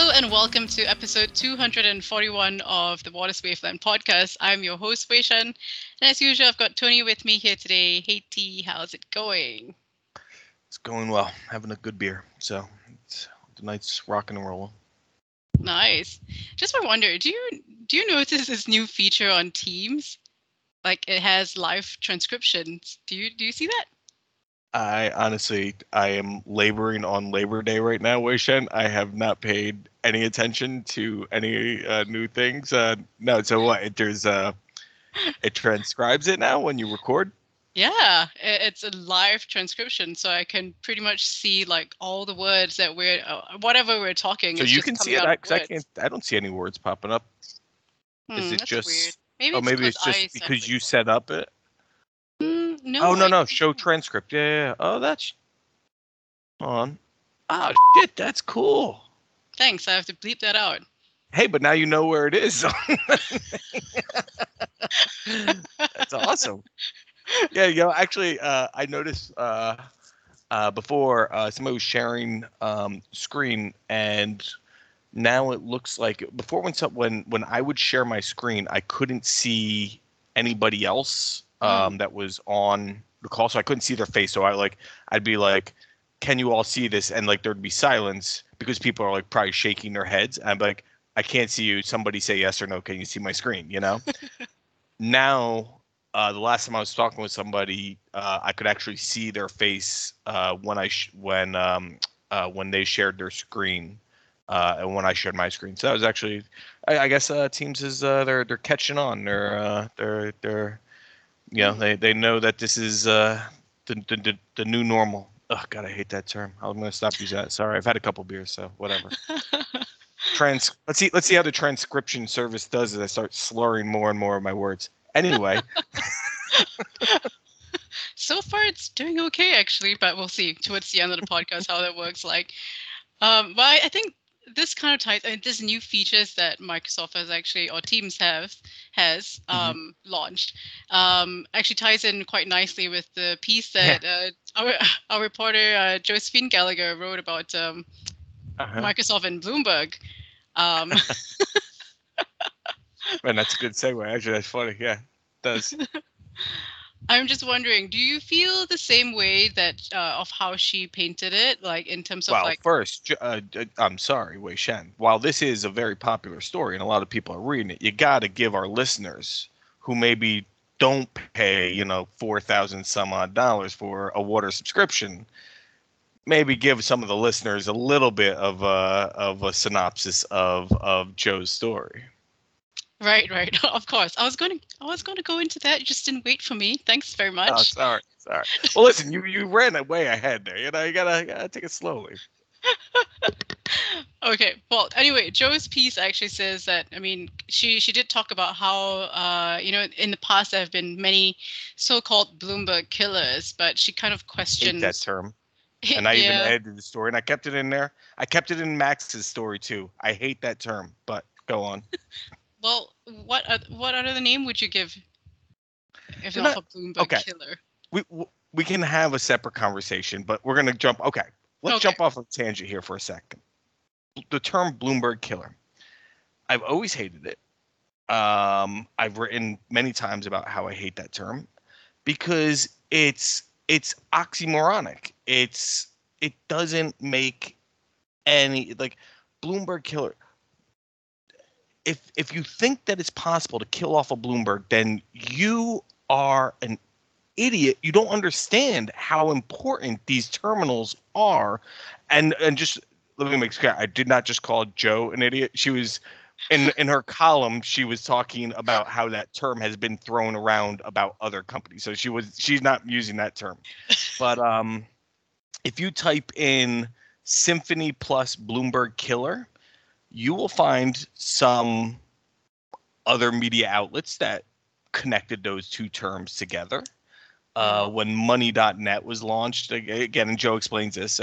Hello and welcome to episode 241 of the Waters Wavelength podcast. I'm your host, Wei Shen. And as usual, I've got Tony with me here today. Hey T, how's it going? It's going well. Having a good beer. So it's, tonight's rocking and rolling. Nice. Just I wonder, do you do you notice this new feature on Teams? Like it has live transcriptions. Do you do you see that? I honestly, I am laboring on Labor Day right now, Wei Shen. I have not paid any attention to any uh, new things. Uh, no, so what? It, there's uh, it transcribes it now when you record. Yeah, it's a live transcription, so I can pretty much see like all the words that we're, uh, whatever we're talking. So you can see it because I can't. I don't see any words popping up. Hmm, Is it just? Weird. Maybe oh, maybe it's just because you set up it. No. Oh no no! Show transcript. Yeah, yeah. Oh, that's on. Oh shit! That's cool. Thanks. I have to bleep that out. Hey, but now you know where it is. that's awesome yeah, you know, actually, uh, I noticed uh, uh, before uh, somebody was sharing um, screen, and now it looks like before when some, when when I would share my screen, I couldn't see anybody else um, mm. that was on the call, so I couldn't see their face. So I like I'd be like, "Can you all see this?" And like there'd be silence because people are like probably shaking their heads. And I'm like, "I can't see you." Somebody say yes or no. Can you see my screen? You know. now uh, the last time I was talking with somebody, uh, I could actually see their face uh, when I sh- when um, uh, when they shared their screen uh, and when I shared my screen. So that was actually, I, I guess, uh, Teams is they're they're catching on. They're they're they're, you know, they they know that this is the, the the the new normal. Oh God, I hate that term. I'm gonna stop using that. Sorry, I've had a couple beers, so whatever. Trans. Let's see. Let's see how the transcription service does as I start slurring more and more of my words. Anyway. so far, it's doing okay, actually, but we'll see towards the end of the podcast how that works. Like, um, but I, I think this kind of ties. I mean, this new features that Microsoft has actually, or Teams have has mm-hmm. um, mm-hmm. launched, um, actually ties in quite nicely with the piece that yeah. uh, our our reporter uh, Josephine Gallagher wrote about um, uh-huh. Microsoft and Bloomberg. Um, Man, that's a good segue. Actually, that's funny. Yeah, it does. I'm just wondering, do you feel the same way that uh, of how she painted it, like in terms of well, like? first, uh, I'm sorry, Wei Shen. While this is a very popular story and a lot of people are reading it, you got to give our listeners who maybe don't pay, you know, four thousand some odd dollars for a water subscription, maybe give some of the listeners a little bit of a of a synopsis of of Joe's story. Right, right. Of course. I was going to I was going to go into that. You just didn't wait for me. Thanks very oh, much. Oh, sorry. Sorry. Well, listen, you you ran way ahead there. You know, you gotta, you gotta take it slowly. okay. Well, anyway, Joe's piece actually says that I mean, she she did talk about how uh, you know, in the past there have been many so-called Bloomberg killers, but she kind of questioned that term. And I yeah. even added the story, and I kept it in there. I kept it in Max's story too. I hate that term, but go on. Well, what what other name would you give if not, not a Bloomberg okay. killer? We we can have a separate conversation, but we're gonna jump. Okay, let's okay. jump off a tangent here for a second. The term Bloomberg killer. I've always hated it. Um, I've written many times about how I hate that term because it's it's oxymoronic. It's it doesn't make any like Bloomberg killer if if you think that it's possible to kill off a Bloomberg, then you are an idiot. You don't understand how important these terminals are. And and just let me make sure I did not just call Joe an idiot. She was in in her column, she was talking about how that term has been thrown around about other companies. So she was she's not using that term. But um if you type in Symphony plus Bloomberg killer, you will find some other media outlets that connected those two terms together. Uh, mm-hmm. when money.net was launched, again, and Joe explains this,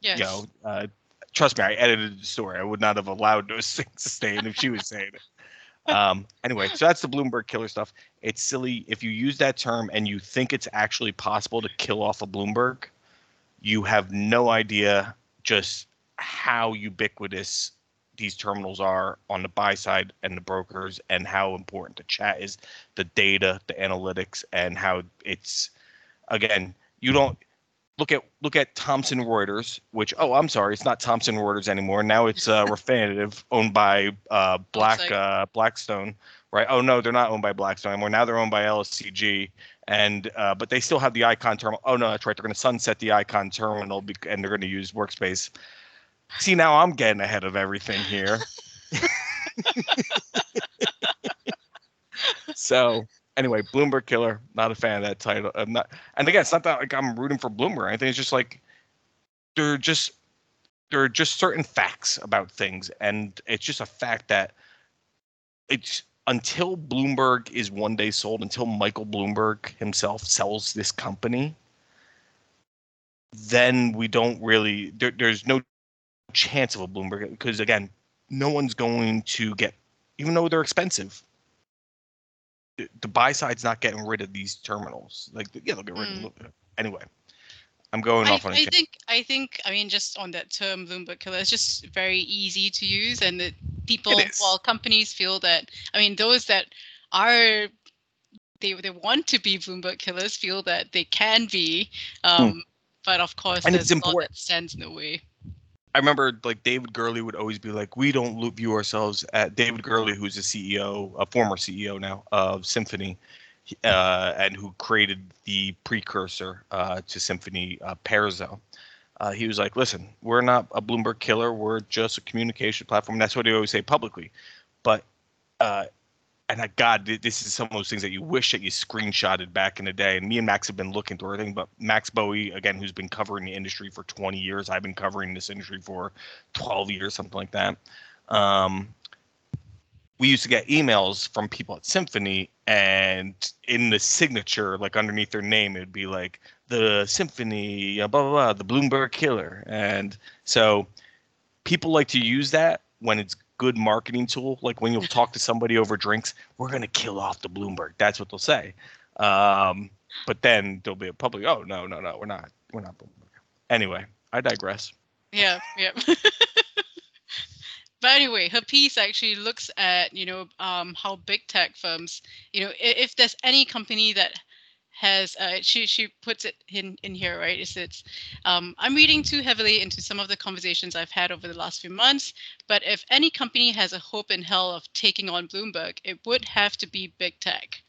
yes. you know, uh, trust me, I edited the story. I would not have allowed those things to stay in if she was saying it. Um, anyway, so that's the Bloomberg killer stuff. It's silly if you use that term and you think it's actually possible to kill off a Bloomberg. You have no idea just how ubiquitous these terminals are on the buy side and the brokers and how important the chat is, the data, the analytics, and how it's again, you don't look at look at Thomson Reuters, which oh I'm sorry, it's not Thomson Reuters anymore. Now it's uh, Refinitiv, owned by uh, Black uh, Blackstone, right? Oh no, they're not owned by Blackstone anymore. Now they're owned by LSEG, and uh, but they still have the Eikon terminal. Oh no, that's right. They're going to sunset the Eikon terminal, and they're going to use Workspace. See, now I'm getting ahead of everything here. so anyway, Bloomberg killer. Not a fan of that title. I'm not, and again, it's not that like I'm rooting for Bloomberg. I think it's just like they're just there are just certain facts about things, and it's just a fact that it's until Bloomberg is one day sold, until Michael Bloomberg himself sells this company, then we don't really there, there's no chance of a Bloomberg because again, no one's going to get even though they're expensive. The, the buy side's not getting rid of these terminals. Like yeah, they'll get rid mm. of them. Anyway. I'm going I, off on a I think I think I mean just on that term Bloomberg killer, it's just very easy to use and that people well companies feel that I mean those that are they they want to be Bloomberg killers feel that they can be. Um, hmm. but of course and there's it's important. that stands in the way. I remember like David Gurlé would always be like, we don't view ourselves at David Gurlé, who's a CEO, a former CEO now of Symphony, uh, and who created the precursor uh, to Symphony, uh. Uh, he was like, listen, we're not a Bloomberg killer. We're just a communication platform. And that's what he always say publicly. But uh, and I, God, this is some of those things that you wish that you screenshotted back in the day. And me and Max have been looking through everything. But Max Bowie, again, who's been covering the industry for 20 years, I've been covering this industry for 12 years, something like that. Um, we used to get emails from people at Symphony, and in the signature, like underneath their name, it would be like the Symphony, blah blah blah, the Bloomberg Killer, and so people like to use that when it's good marketing tool. Like when you'll talk to somebody over drinks, we're gonna kill off the Bloomberg. That's what they'll say. Um, but then there'll be a public. Oh no, no, no, we're not. We're not Bloomberg. Anyway, I digress. Yeah, yeah. but anyway, her piece actually looks at you know um, how big tech firms, you know, if, if there's any company that has uh, she she puts it in in here right is it's um, i'm reading too heavily into some of the conversations i've had over the last few months but if any company has a hope in hell of taking on bloomberg it would have to be big tech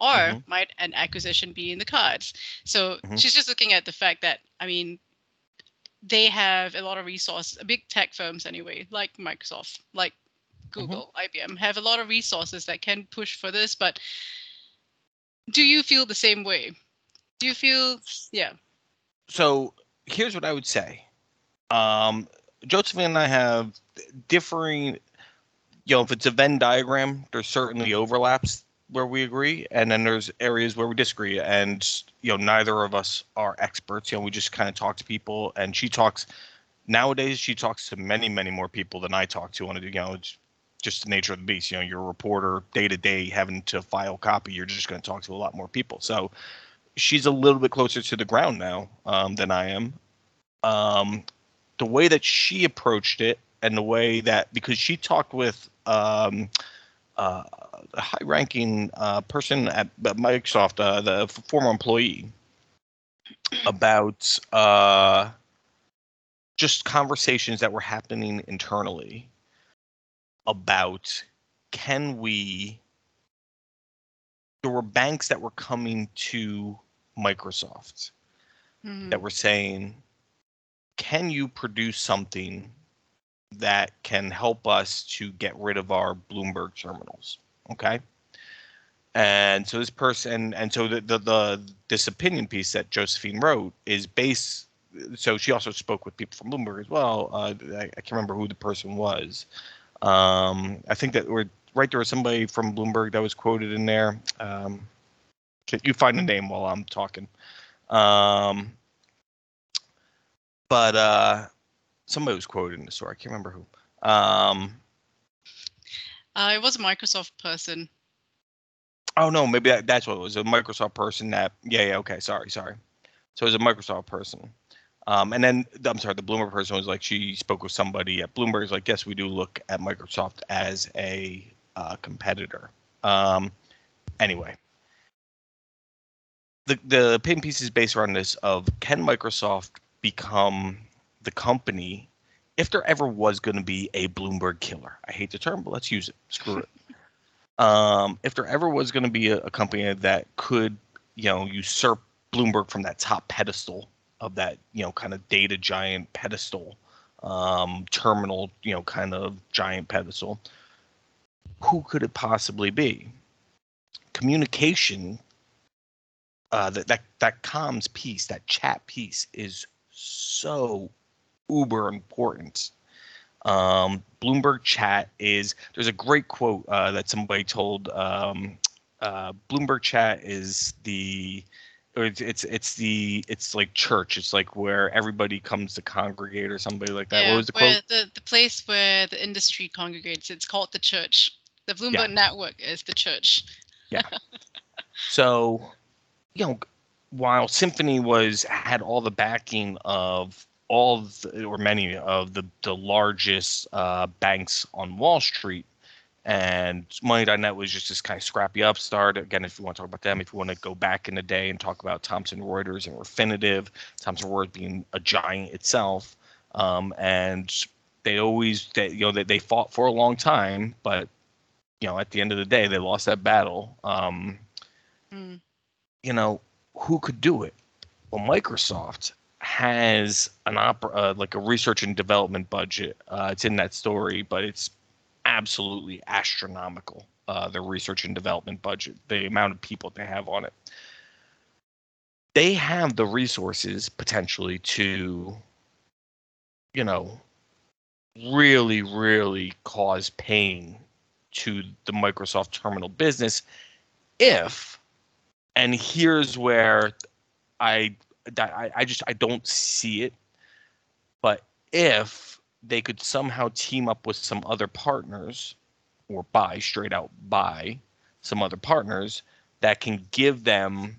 or mm-hmm. might an acquisition be in the cards so mm-hmm. she's just looking at the fact that i mean they have a lot of resources big tech firms anyway like microsoft like mm-hmm. google mm-hmm. ibm have a lot of resources that can push for this but do you feel the same way? Do you feel yeah? So here's what I would say. Um, Josephine and I have differing. You know, if it's a Venn diagram, there's certainly overlaps where we agree, and then there's areas where we disagree. And you know, neither of us are experts. You know, we just kind of talk to people, and she talks. Nowadays, she talks to many, many more people than I talk to on a you know just the nature of the beast. You know, you're a reporter day to day having to file copy. You're just going to talk to a lot more people. So she's a little bit closer to the ground now um, than I am. Um, the way that she approached it and the way that because she talked with um, uh, a high-ranking uh, person at Microsoft, uh, the former employee, about uh, just conversations that were happening internally about can we there were banks that were coming to Microsoft mm-hmm. that were saying, can you produce something that can help us to get rid of our Bloomberg terminals? Okay. And so this person, and so the, the, the this opinion piece that Josephine wrote is based. So she also spoke with people from Bloomberg as well. Uh, I, I can't remember who the person was, um, I think that we're right there was somebody from Bloomberg that was quoted in there. Um, you find a name while I'm talking. Um, but uh, somebody was quoted in the story. I can't remember who. Um, uh, it was a Microsoft person. Oh no, maybe that, that's what it was. A Microsoft person that. Yeah, yeah. Okay, sorry, sorry. So it was a Microsoft person. Um, and then I'm sorry, the Bloomberg person was like, she spoke with somebody at Bloomberg. Is like, yes, we do look at Microsoft as a uh, competitor. Um, anyway, the the opinion piece is based around this of can Microsoft become the company if there ever was going to be a Bloomberg killer. I hate the term, but let's use it. Screw it. Um, if there ever was going to be a, a company that could, you know, usurp Bloomberg from that top pedestal of that, you know, kind of data giant pedestal, um, terminal, you know, kind of giant pedestal, who could it possibly be? Communication, uh, that that that comms piece, that chat piece, is so uber important. Um, Bloomberg Chat is there's a great quote uh, that somebody told. Um, uh, Bloomberg Chat is the it's, it's it's the it's like church. It's like where everybody comes to congregate or somebody like that. Yeah, what was the where quote? The, the place where the industry congregates. It's called the church. The Bloomberg Yeah. network is the church. Yeah. so, you know, while Symphony was had all the backing of all the, or many of the the largest uh, banks on Wall Street, and Money.net was just this kind of scrappy upstart. Again, if you want to talk about them, if you want to go back in the day and talk about Thomson Reuters and Refinitiv, Thomson Reuters being a giant itself, um, and they always they you know they, they fought for a long time, but you know at the end of the day they lost that battle. Um, Mm. you know, who could do it? Well, Microsoft has an opera, uh, like a research and development budget. Uh, it's in that story, but it's absolutely astronomical. Uh, research and development budget, the amount of people they have on it. They have the resources potentially to, you know, really, really cause pain to the Microsoft terminal business if and here's where I I, I just I don't see it. But if they could somehow team up with some other partners or buy straight out buy some other partners that can give them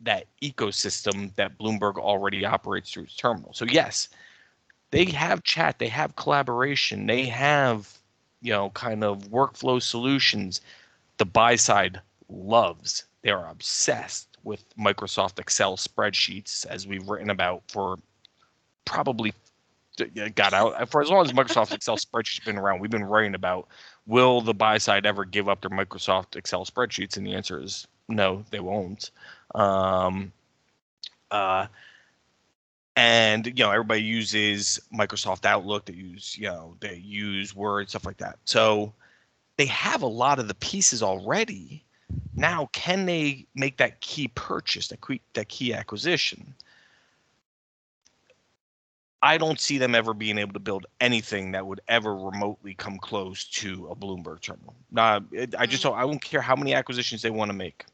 that ecosystem that Bloomberg already operates through its terminal. So yes, they have chat, they have collaboration, they have you know kind of workflow solutions. The buy side loves. They are obsessed with Microsoft Excel spreadsheets, as we've written about for probably got out for as long as Microsoft Excel spreadsheets have been around. We've been writing about will the buy side ever give up their Microsoft Excel spreadsheets, and the answer is no, they won't. Um, uh, and you know everybody uses Microsoft Outlook. They use you know they use Word stuff like that. So they have a lot of the pieces already. Now, can they make that key purchase, that key, that key acquisition? I don't see them ever being able to build anything that would ever remotely come close to a Bloomberg terminal. Nah, it, I just don't. I don't care how many acquisitions they want to make.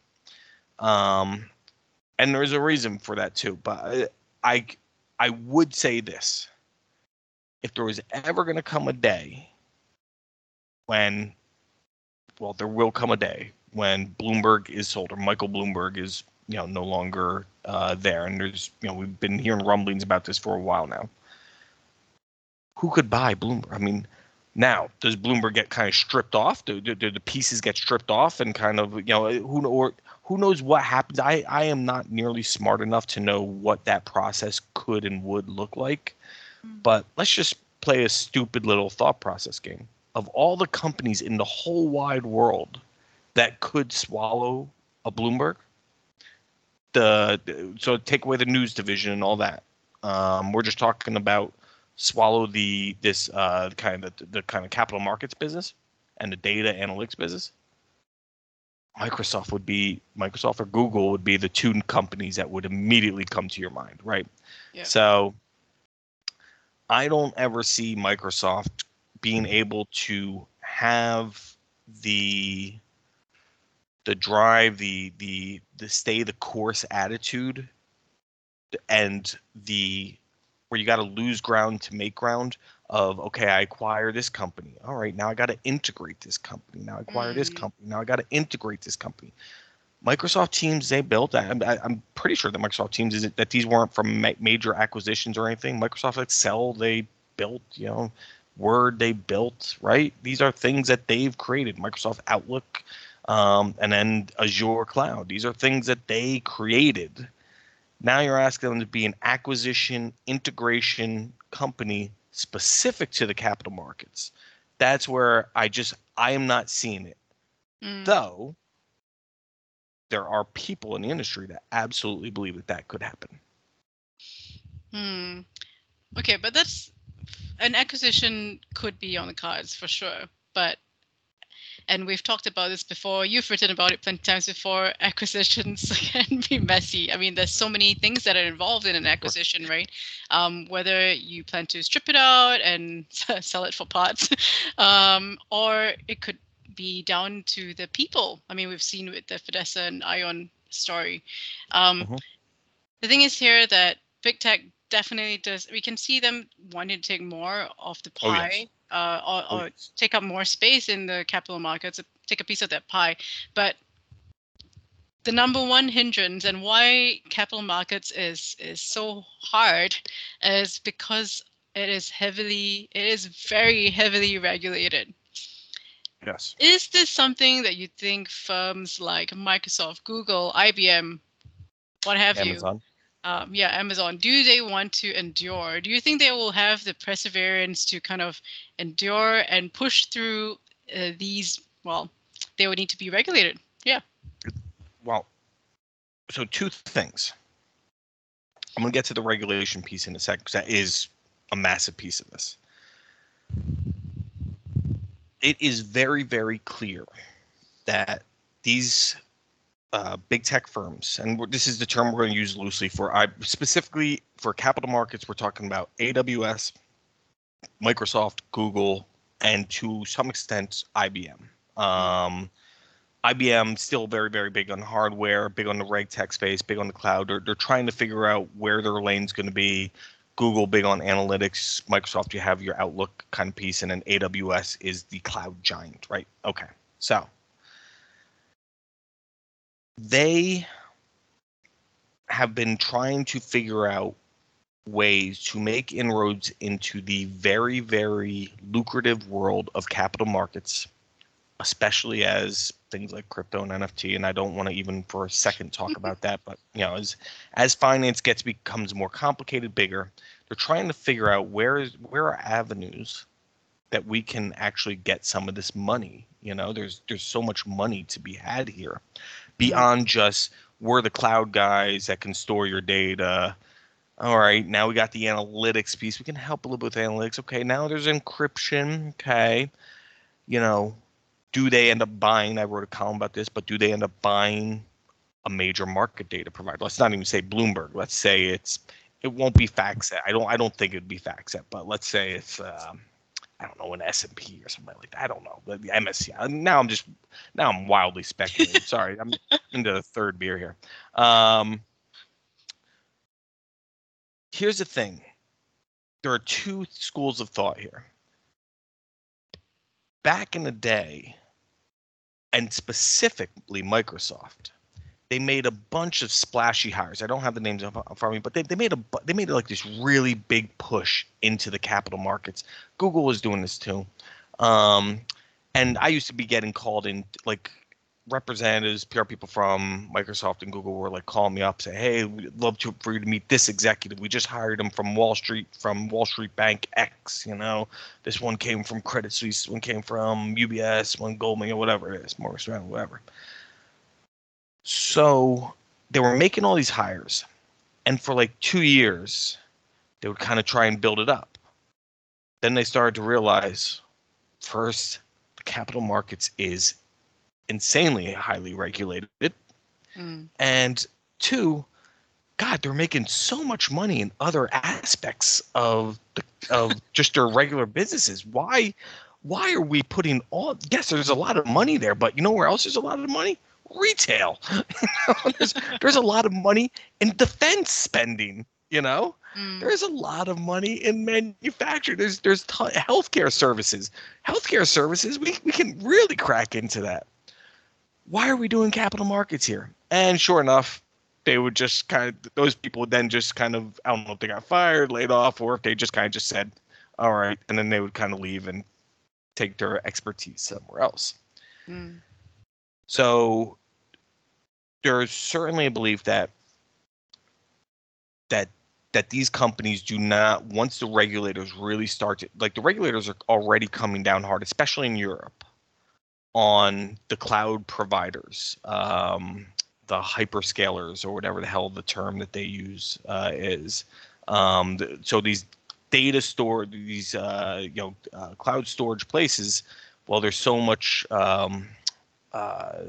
Um, and there's a reason for that too. But I, I, I would say this: if there was ever going to come a day when, well, there will come a day when Bloomberg is sold or Michael Bloomberg is you know no longer uh, there, and there's you know we've been hearing rumblings about this for a while now. Who could buy Bloomberg? I mean, now does Bloomberg get kind of stripped off? Do, do, do the pieces get stripped off and kind of you know who or who knows what happens? I I am not nearly smart enough to know what that process could and would look like, Mm. but let's just play a stupid little thought process game. Of all the companies in the whole wide world that could swallow a Bloomberg, the so take away the news division and all that. Um, we're just talking about swallow the this uh, kind of the, the kind of capital markets business and the data analytics business. Microsoft would be Microsoft or Google would be the two companies that would immediately come to your mind, right? Yeah. So I don't ever see Microsoft being able to have the the drive, the the the stay the course attitude, and the where you got to lose ground to make ground of okay, I acquire this company. All right, now I got to integrate this company. Now I acquire this Mhm. company. Now I got to integrate this company. Microsoft Teams they built. I, am pretty sure that Microsoft Teams is that these weren't from ma- major acquisitions or anything. Microsoft Excel they built, you know, Word they built, right? These are things that they've created. Microsoft Outlook, um, and then Azure Cloud. These are things that they created. Now you're asking them to be an acquisition integration company specific to the capital markets. That's where I just I am not seeing it. Mm. Though there are people in the industry that absolutely believe that that could happen. Hmm. Okay, but that's an acquisition could be on the cards for sure, but and we've talked about this before. You've written about it plenty of times before. Acquisitions can be messy. I mean, there's so many things that are involved in an acquisition, right? Um, whether you plan to strip it out and sell it for parts, um, or it could be down to the people. I mean, we've seen with the Fidessa and Ion story. Um, mm-hmm. The thing is here that big tech definitely does. We can see them wanting to take more of the pie, oh, yes. Uh, or, or take up more space in the capital markets, take a piece of that pie. But the number one hindrance and why capital markets is is so hard is because it is heavily, it is very heavily regulated. Yes. Is this something that you think firms like Microsoft, Google, IBM, what have Amazon. you, um, yeah, Amazon, do they want to endure? Do you think they will have the perseverance to kind of endure and push through uh, these? Well, they would need to be regulated. Yeah. Well, so two things. I'm going to get to the regulation piece in a second because that is a massive piece of this it is very, very clear that these uh, big tech firms, and this is the term we're going to use loosely for, I specifically for capital markets, we're talking about AWS, Microsoft, Google, and to some extent IBM. Um, IBM still very, very big on hardware, big on the reg tech space, big on the cloud. They're, they're trying to figure out where their lane's going to be. Google big on analytics, Microsoft you have your Outlook kind of piece, and then AWS is the cloud giant, right? Okay, so they have been trying to figure out ways to make inroads into the very, very lucrative world of capital markets, especially as things like crypto and NFT. And I don't want to even for a second talk about that, but you know, as as finance gets becomes more complicated, bigger, they're trying to figure out where is where are avenues that we can actually get some of this money. You know, there's there's so much money to be had here, beyond just we're the cloud guys that can store your data. All right, now we got the analytics piece. We can help a little bit with analytics. Okay, now there's encryption. Okay, you know, do they end up buying? I wrote a column about this, but do they end up buying a major market data provider? Let's not even say Bloomberg. Let's say it's it won't be FactSet. I don't I don't think it'd be FactSet, but let's say it's um, I don't know an S and P or something like that. I don't know the, the MSCI. Now I'm just now I'm wildly speculating. Sorry, I'm into the third beer here. Um, here's the thing. There are two schools of thought here. Back in the day, and specifically Microsoft, they made a bunch of splashy hires. I don't have the names of me, but they, they made a they made like this really big push into the capital markets. Google was doing this too, um, and I used to be getting called in like representatives, PR people from Microsoft and Google were like calling me up, say, "Hey, we'd love to for you to meet this executive. We just hired him from Wall Street, from Wall Street Bank X. You know, this one came from Credit Suisse, one came from UBS, one Goldman, or whatever it is, Morgan Stanley, whatever." So they were making all these hires, and for like two years, they would kind of try and build it up. Then they started to realize first, the capital markets is insanely highly regulated. Mm. And two, God, they're making so much money in other aspects of the, of just their regular businesses. Why why are we putting all yes, there's a lot of money there, but you know where else there's a lot of money? Retail. there's, there's a lot of money in defense spending. You know, mm. there's a lot of money in manufacturing. There's there's t- healthcare services. Healthcare services, we, we can really crack into that. why are we doing capital markets here? And sure enough, they would just kind of those people would then just kind of I don't know if they got fired, laid off, or if they just kind of just said, all right, and then they would kind of leave and take their expertise somewhere else. Mm. So there's certainly a belief that that that these companies do not once the regulators really start to like the regulators are already coming down hard especially in europe on the cloud providers um, the hyperscalers or whatever the hell the term that they use uh, is. Um, so these data store these uh, you know uh, cloud storage places well there's so much um, uh,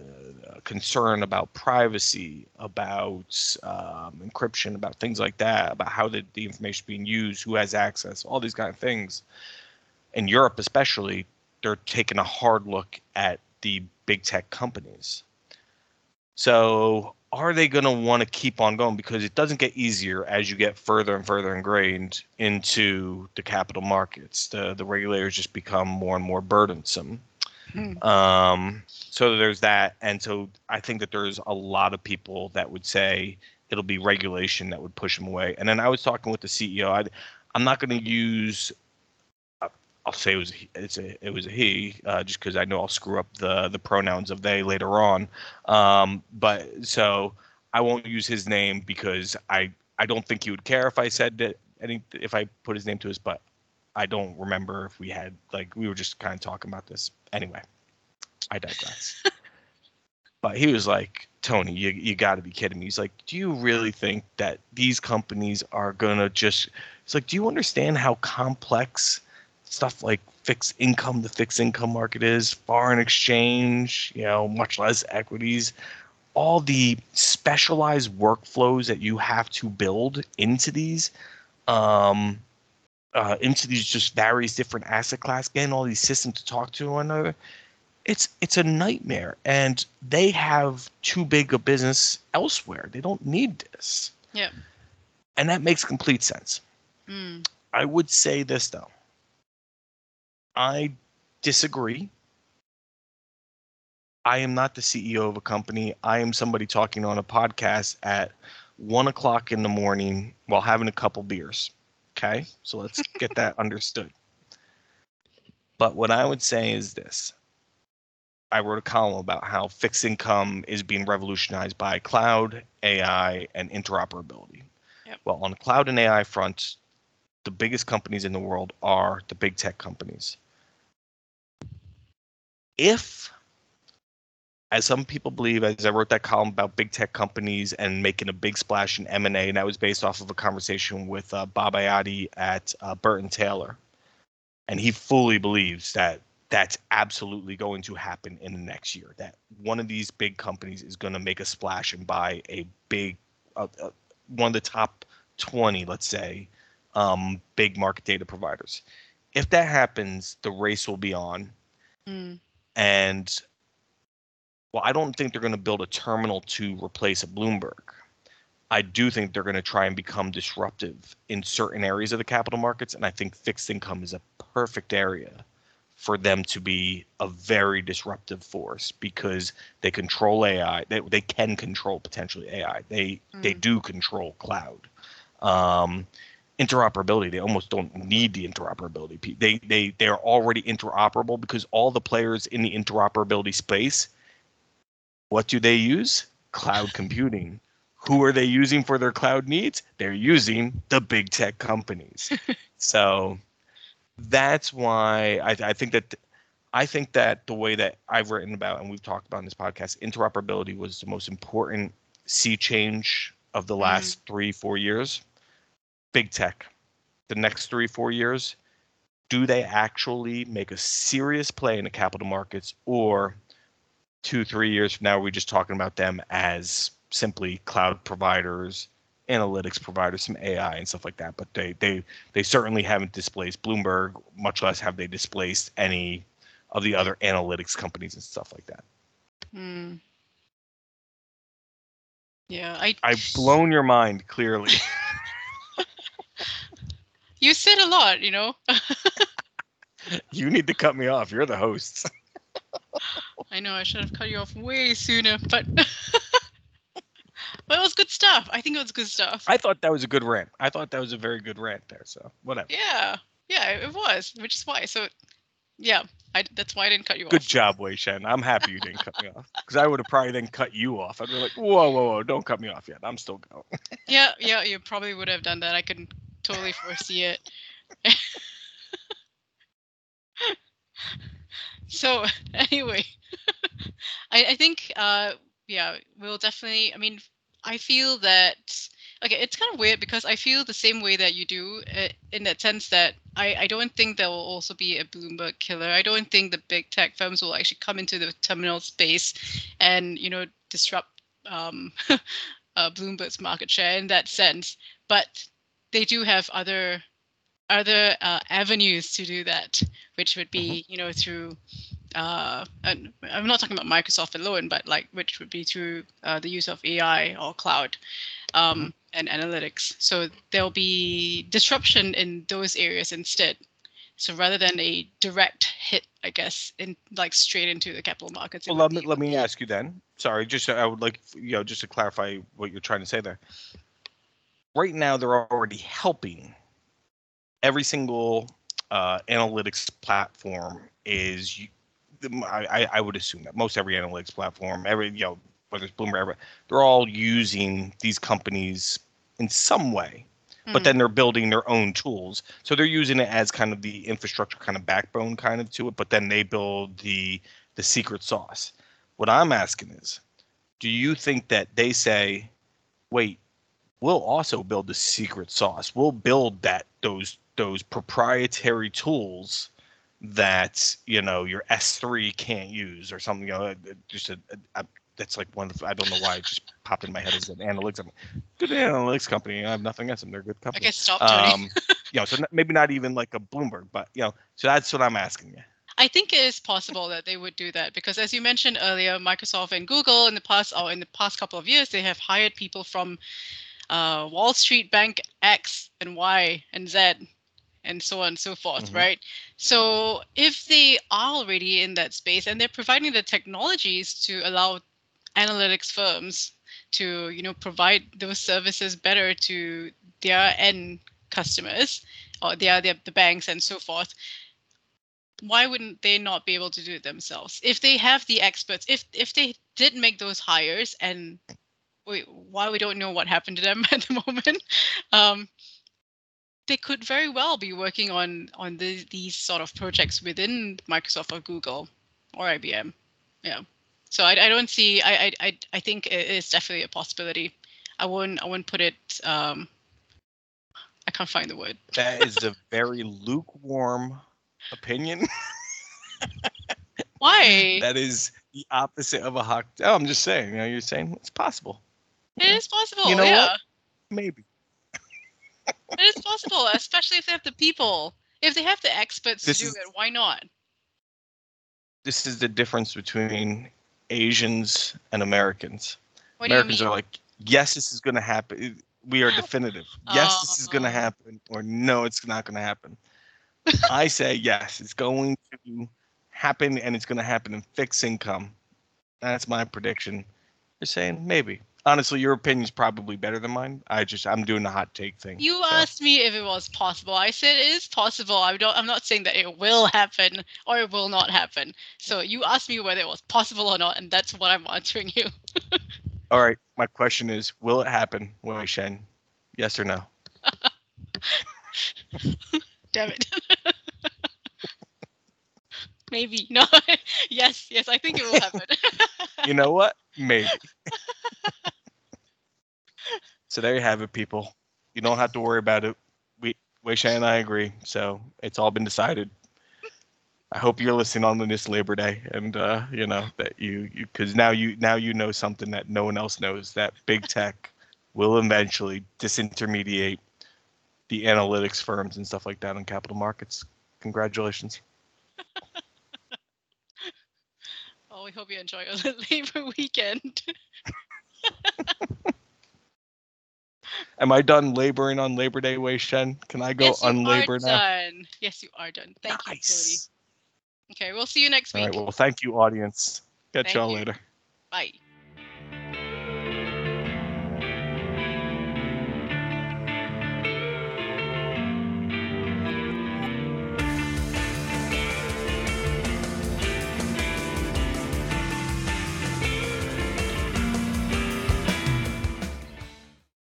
concern about privacy, about um, encryption, about things like that, about how the, the information is being used, who has access, all these kind of things. In Europe, especially, they're taking a hard look at the big tech companies. So, are they going to want to keep on going? Because it doesn't get easier as you get further and further ingrained into the capital markets. The the regulators just become more and more burdensome. Hmm. Um, so there's that, and so I think that there's a lot of people that would say it'll be regulation that would push them away. And then I was talking with the CEO. I, I'm not going to use. Uh, I'll say it was it's a it was a he, uh, just because I know I'll screw up the the pronouns of they later on. Um, but so I won't use his name because I I don't think he would care if I said that any if I put his name to his, but I don't remember if we had like we were just kind of talking about this anyway. I digress. but he was like, Tony, you you got to be kidding me. He's like, do you really think that these companies are gonna just? It's like, do you understand how complex stuff like fixed income, the fixed income market is, foreign exchange, you know, much less equities, all the specialized workflows that you have to build into these. Um, uh, into these just various different asset class, getting all these systems to talk to one another it's it's a nightmare. And they have too big a business elsewhere. They don't need this. Yeah and that makes complete sense. Mm. i would say this though. I disagree. I am not the ceo of a company. I am somebody talking on a podcast at one o'clock in the morning while having a couple beers okay so let's get that understood but what i would say is this I wrote a column about how fixed income is being revolutionized by cloud, AI, and interoperability. Yep. Well, on the cloud and AI front, the biggest companies in the world are the big tech companies. If, as some people believe, as I wrote that column about big tech companies and making a big splash in M&A, and that was based off of a conversation with uh, Bob Iati at uh, Burton Taylor, and he fully believes that that's absolutely going to happen in the next year. That one of these big companies is going to make a splash and buy a big, uh, uh, one of the top 20, let's say, um, big market data providers. If that happens, the race will be on. Mm. And well, I don't think they're going to build a terminal to replace a Bloomberg. I do think they're going to try and become disruptive in certain areas of the capital markets, and I think fixed income is a perfect area for them to be a very disruptive force because they control AI. They, they can control potentially AI. They mm. they do control cloud. Um, interoperability, they almost don't need the interoperability. They they they are already interoperable because all the players in the interoperability space, what do they use? Cloud computing. Who are they using for their cloud needs? They're using the big tech companies. so that's why I, I think that I think that the way that I've written about and we've talked about in this podcast, interoperability was the most important sea change of the last mm. three, four years. Big tech, the next three, four years, do they actually make a serious play in the capital markets or two, three years from now, we're we just talking about them as simply cloud providers analytics providers, some AI and stuff like that. But they they they certainly haven't displaced Bloomberg, much less have they displaced any of the other analytics companies and stuff like that. Hmm. Yeah, I. I've blown your mind clearly. you said a lot, you know. you need to cut me off. You're the host. I know I should have cut you off way sooner, but but it was good stuff. I think it was good stuff. I thought that was a good rant. I thought that was a very good rant there. So whatever. Yeah, yeah, it was, which is why. So, yeah, I, that's why I didn't cut you Good off. Good job, Wei Shen. I'm happy you didn't cut me off because I would have probably then cut you off. I'd be like, whoa, whoa, whoa, don't cut me off yet. I'm still going. Yeah, yeah, you probably would have done that. I can totally foresee it. so anyway, I, I think uh yeah, we'll definitely I mean I feel that okay, it's kind of weird because I feel the same way that you do uh, in that sense that I, I don't think there will also be a Bloomberg killer. I don't think the big tech firms will actually come into the terminal space and you know disrupt um, uh, Bloomberg's market share in that sense. But they do have other other uh, avenues to do that, which would be you know through uh, and I'm not talking about Microsoft alone, but like which would be through uh, the use of AI or cloud um, and analytics. So there'll be disruption in those areas instead. So rather than a direct hit, I guess, in like straight into the capital markets. Well, let me let me ask you then. Sorry, just I would like you know just to clarify what you're trying to say there. Right now, they're already helping. Every single uh, analytics platform is I, I- I would assume that most every analytics platform, every you know whether it's Bloomberg, they're all using these companies in some way but then they're building their own tools. So they're using it as kind of the infrastructure kind of backbone kind of to it, but then they build the the secret sauce. What I'm asking is, do you think that they say, wait, we'll also build the secret sauce. We'll build that those those proprietary tools that you know your S3 can't use or something. You know, just a, a, a that's like one of the, I don't know why it just popped in my head as an analytics. I'm good analytics company. I have nothing against them. They're good company. guess stop, Tony. Um, you know, so maybe not even like a Bloomberg, but you know, so that's what I'm asking you. I think it is possible that they would do that because, as you mentioned earlier, Microsoft and Google in the past or in the past couple of years, they have hired people from uh, Wall Street Bank X and Y and Z and so on and so forth, Mhm. right? So if they are already in that space and they're providing the technologies to allow analytics firms to, you know, provide those services better to their end customers or their, their the banks and so forth, why wouldn't they not be able to do it themselves if they have the experts if if they did make those hires and wait, why we don't know what happened to them at the moment um they could very well be working on on the, these sort of projects within microsoft or google or ibm yeah so i, I don't see I, I i think it is definitely a possibility i wouldn't i wouldn't put it um i can't find the word That is a very lukewarm opinion. why that is the opposite of a hot. Oh, I'm just saying. You know, you're saying it's possible. it is possible You know what? Maybe. It is possible, especially if they have the people. If they have the experts This to do is- it, why not? This is the difference between Asians and Americans. What Americans are like, yes, this is going to happen. We are definitive. Yes, this is going to Oh. happen, or no, it's not going to happen. I say yes, it's going to happen, and it's going to happen in fixed income. That's my prediction. You're saying maybe. Honestly, your opinion's probably better than mine. I just I'm doing the hot take thing. You so. asked me if it was possible. I said it is possible. I don't. I'm not saying that it will happen or it will not happen. So you asked me whether it was possible or not, and that's what I'm answering you. All right, my question is, will it happen, Wei Shen? Yes or no? Damn it. Maybe no. yes, yes. I think it will happen. You know what? Maybe. so there you have it, people. You don't have to worry about it. We Wei Shen and I agree. So it's all been decided. I hope you're listening on this Labor Day, and uh, you know that you you because now you now you know something that no one else knows that big tech will eventually disintermediate the analytics firms and stuff like that in capital markets. Congratulations. we hope you enjoy your Labor weekend. Am I done laboring on Labor Day, Wei Shen? Can I go yes, unlabor now? done. Yes, you are done. Thank you, Cody. nice. Okay, we'll see you next week. right. Well, thank you, audience. Catch Thank y'all you. later. Bye.